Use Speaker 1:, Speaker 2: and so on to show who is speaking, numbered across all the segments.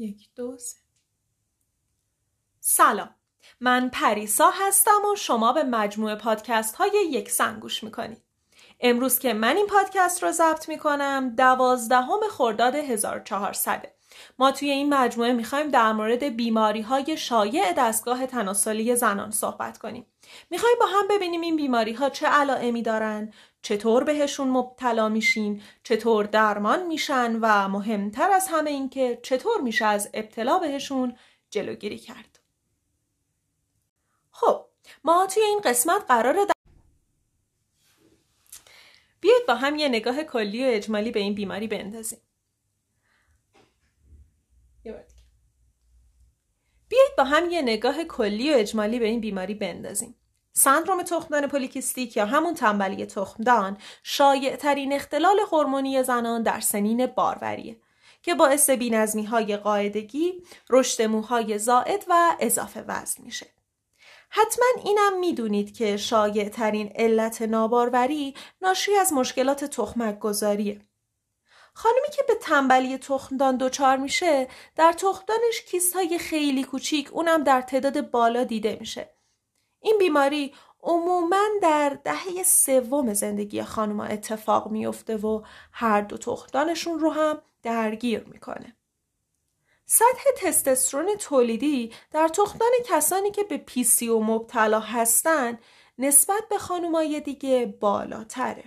Speaker 1: یک دو سه. سلام. من پریسا هستم و شما به مجموعه پادکست های یک گوش می‌کنید. امروز که من این پادکست رو ضبط می‌کنم دوازدهم خرداد 1400 ما توی این مجموعه می‌خوایم در مورد بیماری های شایع دستگاه تناسلی زنان صحبت کنیم. می‌خوایم با هم ببینیم این بیماری ها چه علائمی دارن چطور بهشون مبتلا میشیم چطور درمان میشن و مهمتر از همه این که چطور میشه از ابتلا بهشون جلوگیری کرد. خب ما توی این قسمت قرار در... بیاید با هم یه نگاه کلی و اجمالی به این بیماری بندازیم. بیایید با هم یه نگاه کلی و اجمالی به این بیماری بندازیم سندروم تخمدان پولیکیستیک یا همون تنبلی تخمدان شایع ترین اختلال هورمونی زنان در سنین باروریه که باعث بینظمی های قاعدگی، رشد موهای زائد و اضافه وزن میشه. حتما اینم می‌دونید که شایع ترین علت ناباروری ناشی از مشکلات تخمک گذاریه. خانمی که به تنبلی تخمدان دچار میشه در تخمدانش کیست های خیلی کوچیک اونم در تعداد بالا دیده میشه. این بیماری عموما در دهه سوم زندگی خانوما اتفاق میفته و هر دو تخمدانشون رو هم درگیر می‌کنه. سطح تستوسترون تولیدی در تخمدان کسانی که به پیسی و مبتلا هستن نسبت به خانمای دیگه بالاتره.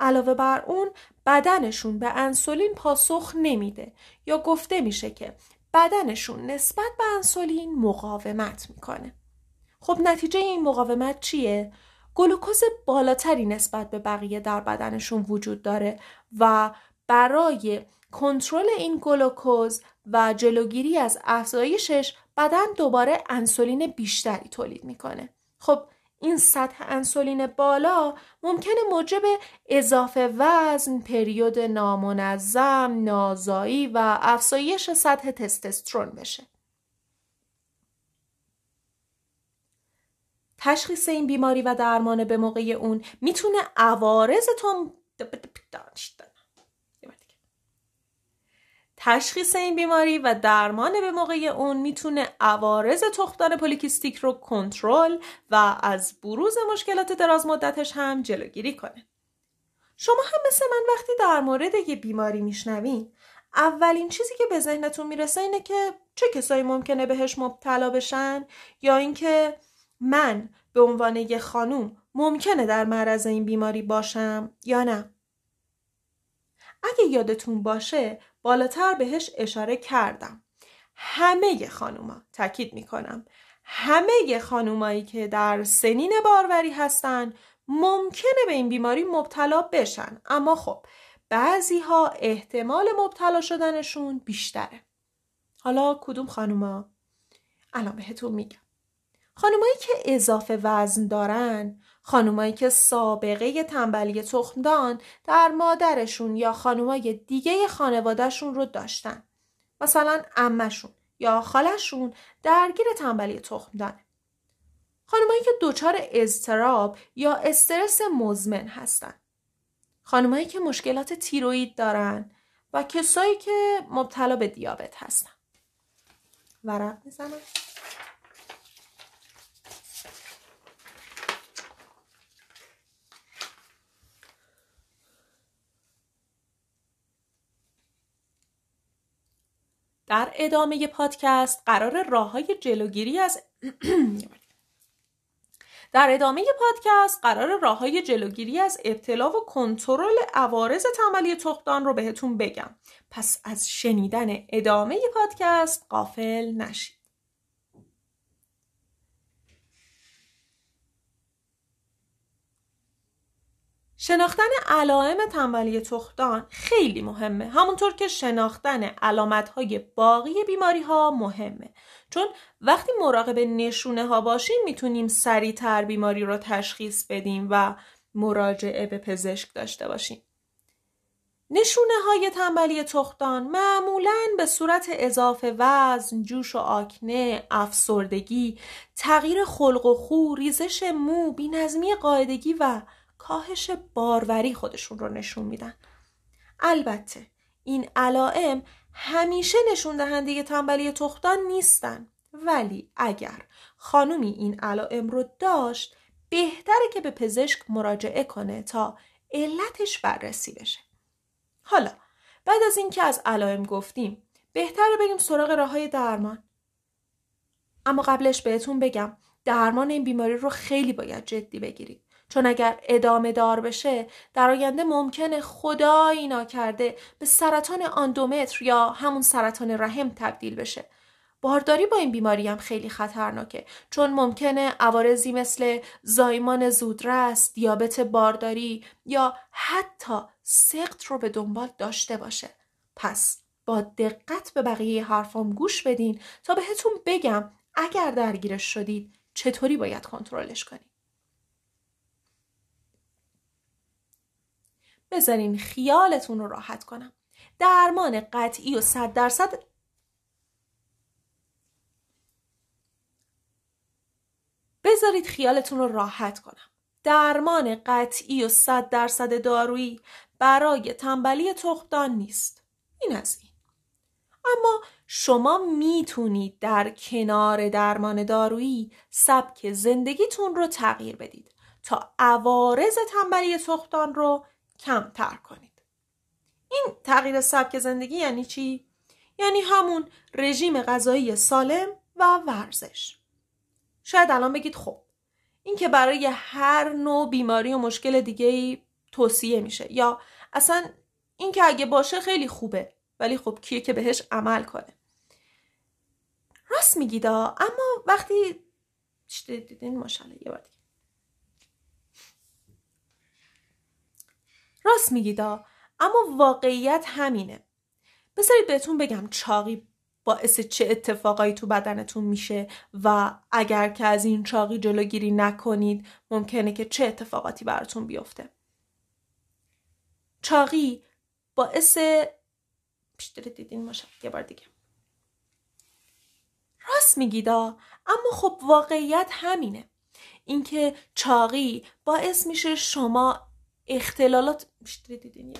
Speaker 1: علاوه بر اون بدنشون به انسولین پاسخ نمیده یا گفته میشه که بدنشون نسبت به انسولین مقاومت می‌کنه خب نتیجه این مقاومت چیه؟ گلوکوز بالاتری نسبت به بقیه در بدنشون وجود داره و برای کنترل این گلوکوز و جلوگیری از افزایشش بدن دوباره انسولین بیشتری تولید می‌کنه خب این سطح انسولین بالا ممکنه موجب اضافه وزن، پریود نامنظم، نازایی و افزایش سطح تستوسترون بشه. تشخیص این بیماری و درمان به موقع اون می‌تونه عوارض تو تشخیص این بیماری و درمان به موقع اون می‌تونه عوارض تخمدان پولیکیستیک رو کنترل و از بروز مشکلات دراز مدتش هم جلوگیری کنه. شما هم مثل من وقتی در مورد یه بیماری میشنوین اولین چیزی که به ذهنتون می‌رسه اینه که چه کسایی ممکنه بهش مبتلا بشن یا اینکه من به عنوان یه خانوم ممکنه در معرض این بیماری باشم یا نه اگه یادتون باشه بالاتر بهش اشاره کردم. همه خانوما تاکید می‌کنم همه خانومایی که در سنین باروری هستن ممکنه به این بیماری مبتلا بشن. اما خب بعضی ها احتمال مبتلا شدنشون بیشتره. حالا کدوم خانوما؟ الان بهتون میگم. خانومایی که اضافه وزن دارن خانومایی که سابقه تنبلی تخمدان در مادرشون یا خانومای دیگه خانوادهشون رو داشتن. مثلا امشون یا خالشون درگیر تنبلی تخمدانه. خانومایی که دچار اضطراب یا استرس مزمن هستن. خانومایی که مشکلات تیروید دارن و کسایی که مبتلا به دیابت هستن. ورق می‌زنم. در ادامه پادکست قرار راه های جلوگیری از در ادامه پادکست قرار راه های جلوگیری از ابتلا و کنترل عوارض تنبلی تخمدان رو بهتون بگم. پس از شنیدن ادامه پادکست قافل نشید. شناختن علائم تنبلی تخمدان خیلی مهمه. همونطور که شناختن علامتهای باقی بیماری ها مهمه. چون وقتی مراقب نشونه ها باشیم می‌تونیم سریعتر بیماری رو تشخیص بدیم و مراجعه به پزشک داشته باشیم. نشونه های تنبلی تخمدان معمولا به صورت اضافه وزن، جوش و آکنه، افسردگی، تغییر خلق و خو، ریزش مو، بینظمی قاعدگی و کاهش باروری خودشون رو نشون میدن. البته این علائم همیشه نشون دهنده تنبلی تختان نیستن. ولی اگر خانومی این علائم رو داشت بهتره که به پزشک مراجعه کنه تا علتش بررسی بشه. حالا بعد از اینکه از علائم گفتیم بهتره بریم سراغ راه های درمان. اما قبلش بهتون بگم درمان این بیماری رو خیلی باید جدی بگیرید. چون اگر ادامه دار بشه در آینده ممکنه خدایی ناکرده به سرطان آندومتر یا همون سرطان رحم تبدیل بشه بارداری با این بیماری هم خیلی خطرناکه چون ممکنه عوارضی مثل زایمان زودرس، دیابت بارداری یا حتی سقط رو به دنبال داشته باشه. پس با دقت به بقیه حرفام گوش بدین تا بهتون بگم اگر درگیرش شدید چطوری باید کنترلش کنید. بذارین خیالتون رو راحت کنم. درمان قطعی و صد درصد بذارید خیالتون رو راحت کنم. درمان قطعی و صد درصد دارویی برای تنبلی تخمدان نیست. این از این. اما شما می‌تونید در کنار درمان دارویی سبک زندگیتون رو تغییر بدید تا عوارض تنبلی تخمدان رو کمتر کنید. این تغییر سبک زندگی یعنی چی؟ یعنی همون رژیم غذایی سالم و ورزش. شاید الان بگید خب این که برای هر نوع بیماری و مشکل دیگه ای توصیه میشه یا اصلا این که اگه باشه خیلی خوبه ولی خب کیه که بهش عمل کنه راست میگیدا اما وقتی دیدین ماشاءالله یه بار راست میگیدا اما واقعیت همینه. بذارید بهتون بگم چاقی باعث چه اتفاقایی تو بدنتون میشه و اگر که از این چاقی جلوگیری نکنید ممکنه که چه اتفاقاتی براتون بیفته. چاقی باعث پیشتر دیدین ماشا یه بار دیگه. راست میگیدا اما خب واقعیت همینه. اینکه چاقی باعث میشه شما اختلالات دیگه.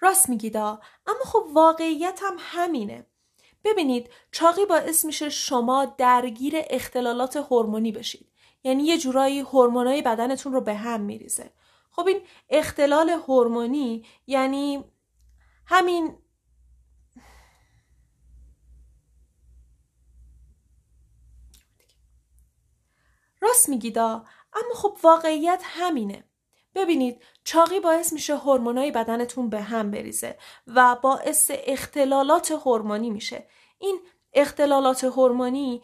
Speaker 1: راست میگیدا اما خب واقعیت هم همینه. ببینید چاقی باعث میشه شما درگیر اختلالات هورمونی بشید. یعنی یه جورایی هورمونای بدنتون رو به هم میریزه. خب این اختلال هورمونی یعنی همین راست میگیدا اما خب واقعیت همینه. ببینید چاقی باعث میشه هورمونای بدنتون به هم بریزه و باعث اختلالات هورمونی میشه. این اختلالات هورمونی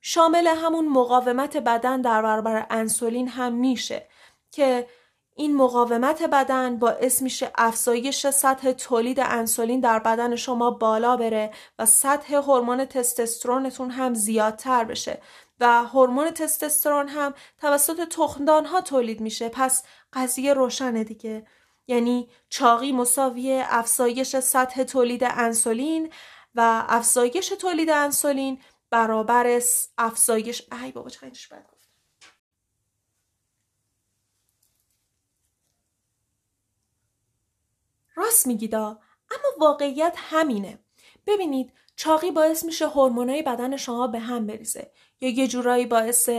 Speaker 1: شامل همون مقاومت بدن در برابر انسولین هم میشه که این مقاومت بدن باعث میشه افزایش سطح تولید انسولین در بدن شما بالا بره و سطح هورمون تستوسترونتون هم زیادتر بشه. و هورمون تستوسترون هم توسط تخمدان ها تولید میشه. پس قضیه روشنه دیگه. یعنی چاقی مساوی افزایش سطح تولید انسولین و افزایش تولید انسولین برابر افزایش ای بابا چه بد راست میگیدا اما واقعیت همینه. ببینید چاقی باعث میشه هورمونای بدن شما به هم بریزه. یا یه جورایی باعث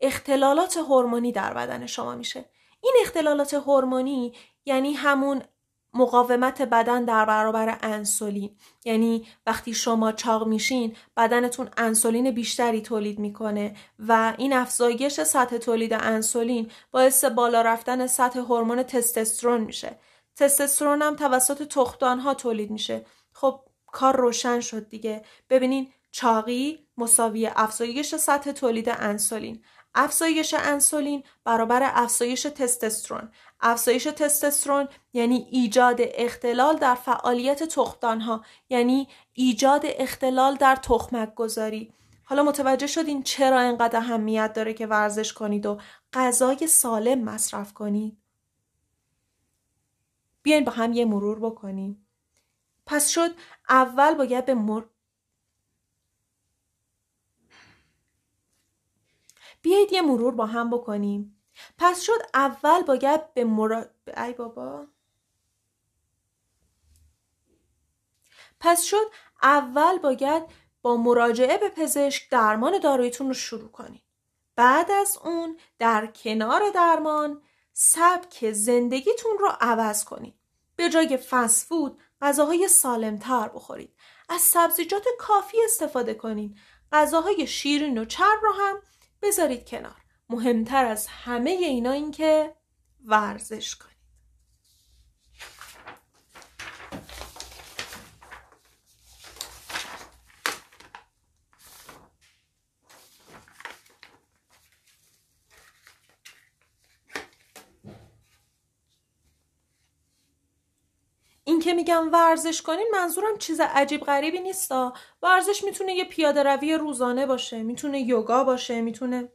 Speaker 1: اختلالات هورمونی در بدن شما میشه. این اختلالات هورمونی یعنی همون مقاومت بدن در برابر انسولین. یعنی وقتی شما چاق میشین بدنتون انسولین بیشتری تولید می‌کنه و این افزایش سطح تولید انسولین باعث بالا رفتن سطح هورمون تستوسترون میشه. تستوسترون هم توسط تختان ها تولید میشه. خب کار روشن شد دیگه. ببینین چاقی مساوی افزایش سطح تولید انسولین. افزایش انسولین برابر افزایش تستوسترون. افزایش تستوسترون یعنی ایجاد اختلال در فعالیت تخمدانها یعنی ایجاد اختلال در تخمک گذاری حالا متوجه شدین چرا اینقدر اهمیت داره که ورزش کنید و غذای سالم مصرف کنید. بیاین با هم یه مرور بکنیم. پس شد اول باید به مر... بیایید یه مرور با هم بکنیم. پس شد اول باید به مرا... ای بابا. پس شد اول باید با مراجعه به پزشک درمان دارویتون رو شروع کنید. بعد از اون در کنار درمان سبک زندگیتون رو عوض کنید. به جای فسفود غذاهای سالمتر بخورید. از سبزیجات کافی استفاده کنید. غذاهای شیرین و چرب رو هم بذارید کنار. مهمتر از همه اینا این که ورزش کنید. این که میگم ورزش کنین منظورم چیز عجیب غریبی نیستا. ورزش می‌تونه یه پیاده روی روزانه باشه می‌تونه یوگا باشه می‌تونه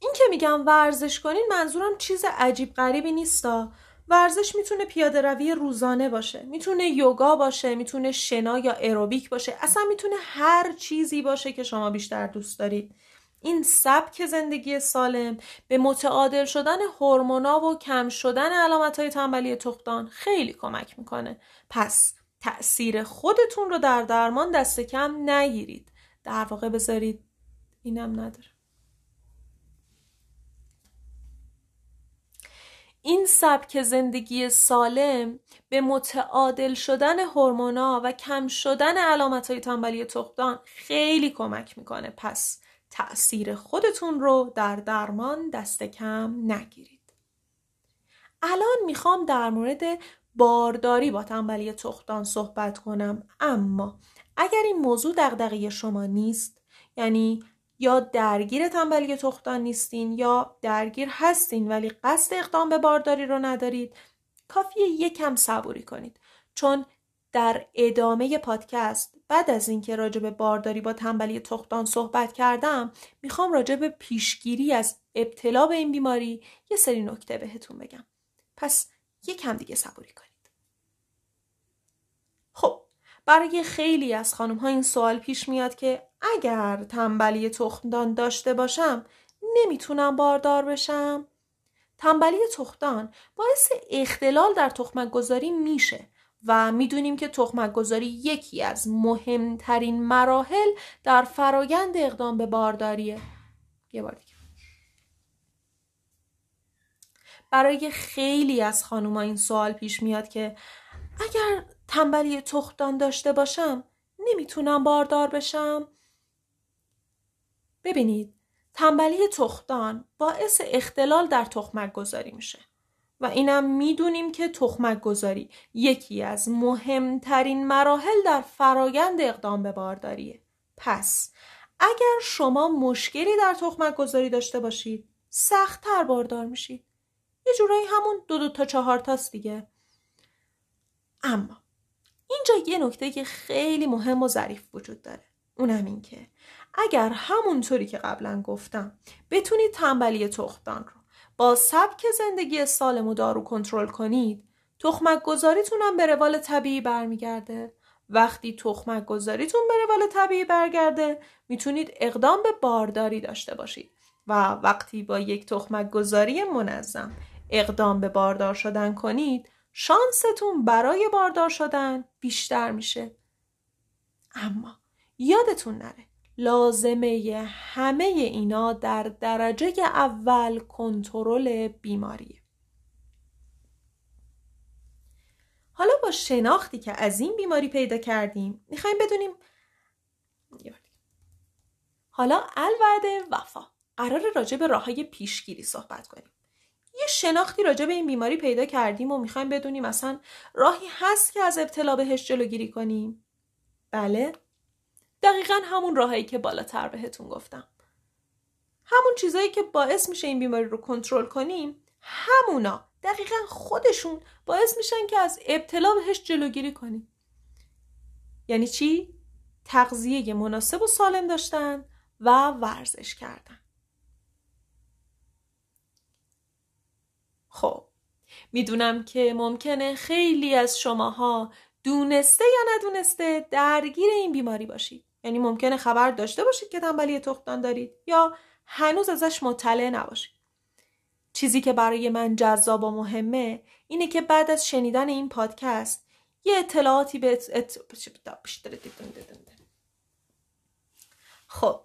Speaker 1: این که میگم ورزش کنین منظورم چیز عجیب غریبی نیستا. ورزش می‌تونه پیاده روی روزانه باشه می‌تونه یوگا باشه می‌تونه شنا یا اروبیک باشه اصلا می‌تونه هر چیزی باشه که شما بیشتر دوست دارید. این سبک زندگی سالم به متعادل شدن هورمونا و کم شدن علامت های تنبلی تختان خیلی کمک می‌کنه. پس تأثیر خودتون رو در درمان دست کم نگیرید. در واقع بذارید اینم نداره. این سبک زندگی سالم به متعادل شدن هورمونا و کم شدن علامت های تنبلی تختان خیلی کمک می‌کنه. پس تأثیر خودتون رو در درمان دست کم نگیرید. الان می‌خوام در مورد بارداری با تنبلی تختان صحبت کنم اما اگر این موضوع دغدغه شما نیست یعنی یا درگیر تنبلی تختان نیستین یا درگیر هستین ولی قصد اقدام به بارداری رو ندارید کافیه یکم صبوری کنید چون در ادامه پادکست بعد از اینکه راجع به بارداری با تنبلی تختان صحبت کردم می‌خوام راجع به پیشگیری از ابتلا به این بیماری یه سری نکته بهتون بگم. پس یکم دیگه صبوری کنید. خب برای خیلی از خانم ها این سوال پیش میاد که اگر تنبلی تختان داشته باشم نمی‌تونم باردار بشم؟ تنبلی تختان باعث اختلال در تخمک گذاری میشه. و می‌دونیم که تخمک گذاری یکی از مهمترین مراحل در فرایند اقدام به بارداریه. یه بار دیگه. برای خیلی از خانوما این سوال پیش میاد که اگر تنبلی تختان داشته باشم نمی‌تونم باردار بشم؟ ببینید تنبلی تختان باعث اختلال در تخمک گذاری میشه. و اینم می‌دونیم که تخمک گذاری یکی از مهمترین مراحل در فرایند اقدام به بارداریه. پس اگر شما مشکلی در تخمک گذاری داشته باشید سختتر باردار میشید. یه جورایی همون دو دو تا چهار تاست دیگه. اما اینجا یه نکته که خیلی مهم و ظریف وجود داره. اونم این که اگر همونطوری که قبلا گفتم بتونید تنبلی تختان رو با سبک زندگی سالم و دارو کنترل کنید تخمک گذاریتون هم به روال طبیعی برمیگرده. وقتی تخمک گذاریتون به روال طبیعی برگرده می‌تونید اقدام به بارداری داشته باشید. و وقتی با یک تخمک گذاری منظم اقدام به باردار شدن کنید شانستون برای باردار شدن بیشتر میشه. اما یادتون نره لازمه همه اینا در درجه اول کنترل بیماریه. حالا با شناختی که از این بیماری پیدا کردیم می‌خوایم بدونیم حالا الوعد وفا. قرار راجع به راه های پیشگیری صحبت کنیم. یه شناختی راجع به این بیماری پیدا کردیم و می‌خوایم بدونیم اصلا راهی هست که از ابتلا بهش جلوگیری کنیم؟ بله. دقیقا همون راهایی که بالاتر بهتون گفتم. همون چیزایی که باعث میشه این بیماری رو کنترل کنیم همونا دقیقا خودشون باعث میشن که از ابتلا بهش جلوگیری کنیم. یعنی چی؟ تغذیه مناسب و سالم داشتن و ورزش کردن. خب می‌دونم که ممکنه خیلی از شماها دونسته یا ندونسته درگیر این بیماری باشید. یعنی ممکنه خبر داشته باشید که تنبلی تختان دارید یا هنوز ازش مطلع نباشید. چیزی که برای من جذاب و مهمه اینه که بعد از شنیدن این پادکست یه اطلاعاتی به ات... خب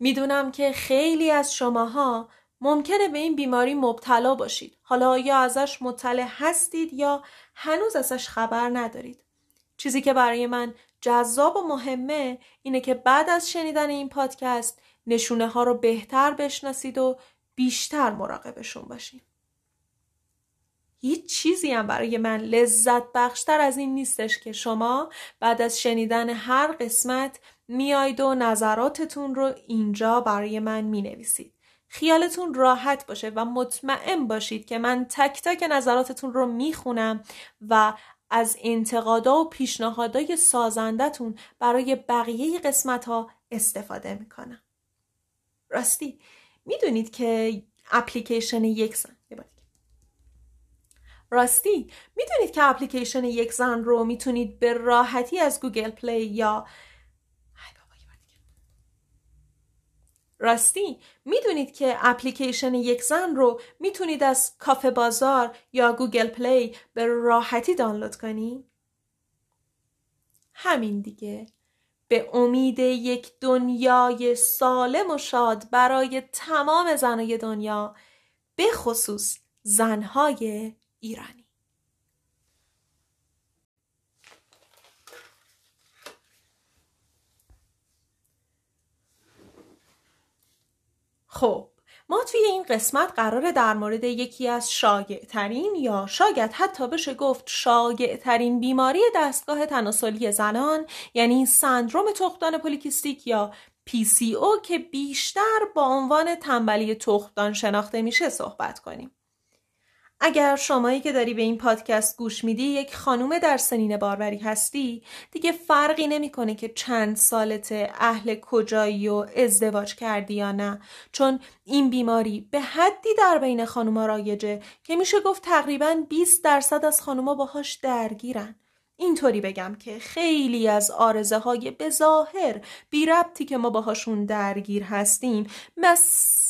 Speaker 1: می‌دونم که خیلی از شماها ممکنه به این بیماری مبتلا باشید. حالا یا ازش مطلع هستید یا هنوز ازش خبر ندارید. چیزی که برای من جذاب و مهمه اینه که بعد از شنیدن این پادکست نشونه ها رو بهتر بشناسید و بیشتر مراقبشون باشید هیچ چیزی هم برای من لذت بخشتر از این نیستش که شما بعد از شنیدن هر قسمت میایید و نظراتتون رو اینجا برای من می نویسید. خیالتون راحت باشه و مطمئن باشید که من تک تک نظراتتون رو می‌خونم و از انتقادا و پیشنهادای سازندتون برای بقیه قسمت ها استفاده می‌کنم. راستی می‌دونید که اپلیکیشن یک زن راستی می‌دونید که اپلیکیشن یک زن رو می‌تونید به راحتی از گوگل پلی یا راستی می‌دونید که اپلیکیشن یک زن رو می‌تونید از کافه بازار یا گوگل پلی به راحتی دانلود کنید؟ همین دیگه به امید یک دنیای سالم و شاد برای تمام زنای دنیا به خصوص زنهای ایرانی خب ما توی این قسمت قراره در مورد یکی از شایع ترین یا شاید حتی بشه گفت شایع ترین بیماری دستگاه تناسلی زنان یعنی سندروم تخمدان پولیکیستیک یا PCO که بیشتر با عنوان تنبلی تخمدان شناخته میشه صحبت کنیم. اگر شمایی که داری به این پادکست گوش میدی یک خانوم در سنین باروری هستی دیگه فرقی نمی‌کنه که چند سالت اهل کجایی و ازدواج کردی یا نه. چون این بیماری به حدی در بین خانوما رایجه که میشه گفت تقریبا 20 درصد از خانوما باهاش درگیرن. اینطوری بگم که خیلی از آرزه های بظاهر بی ربطی که ما باهاشون درگیر هستیم مس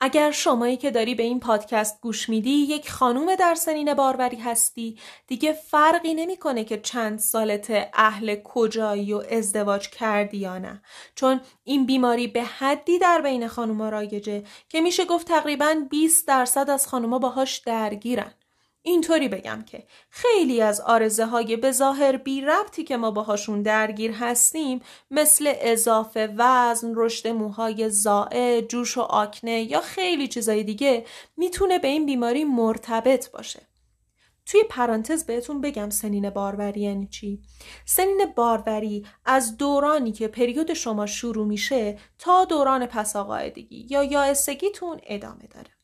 Speaker 1: اگر شمایی که داری به این پادکست گوش میدی یک خانوم در سنین باروری هستی دیگه فرقی نمی‌کنه که چند سالت اهل کجایی و ازدواج کردی یا نه. چون این بیماری به حدی در بین خانوما رایجه که میشه گفت تقریبا 20 درصد از خانوما باهاش درگیرن. اینطوری بگم که خیلی از آرزه های به ظاهر بی ربطی که ما باهاشون درگیر هستیم مثل اضافه وزن، رشد موهای زائه، جوش و آکنه یا خیلی چیزای دیگه می‌تونه به این بیماری مرتبط باشه. توی پرانتز بهتون بگم سنین باروری یعنی چی؟ سنین باروری از دورانی که پریود شما شروع میشه تا دوران پساقاعدگی یا یائسگیتون ادامه داره.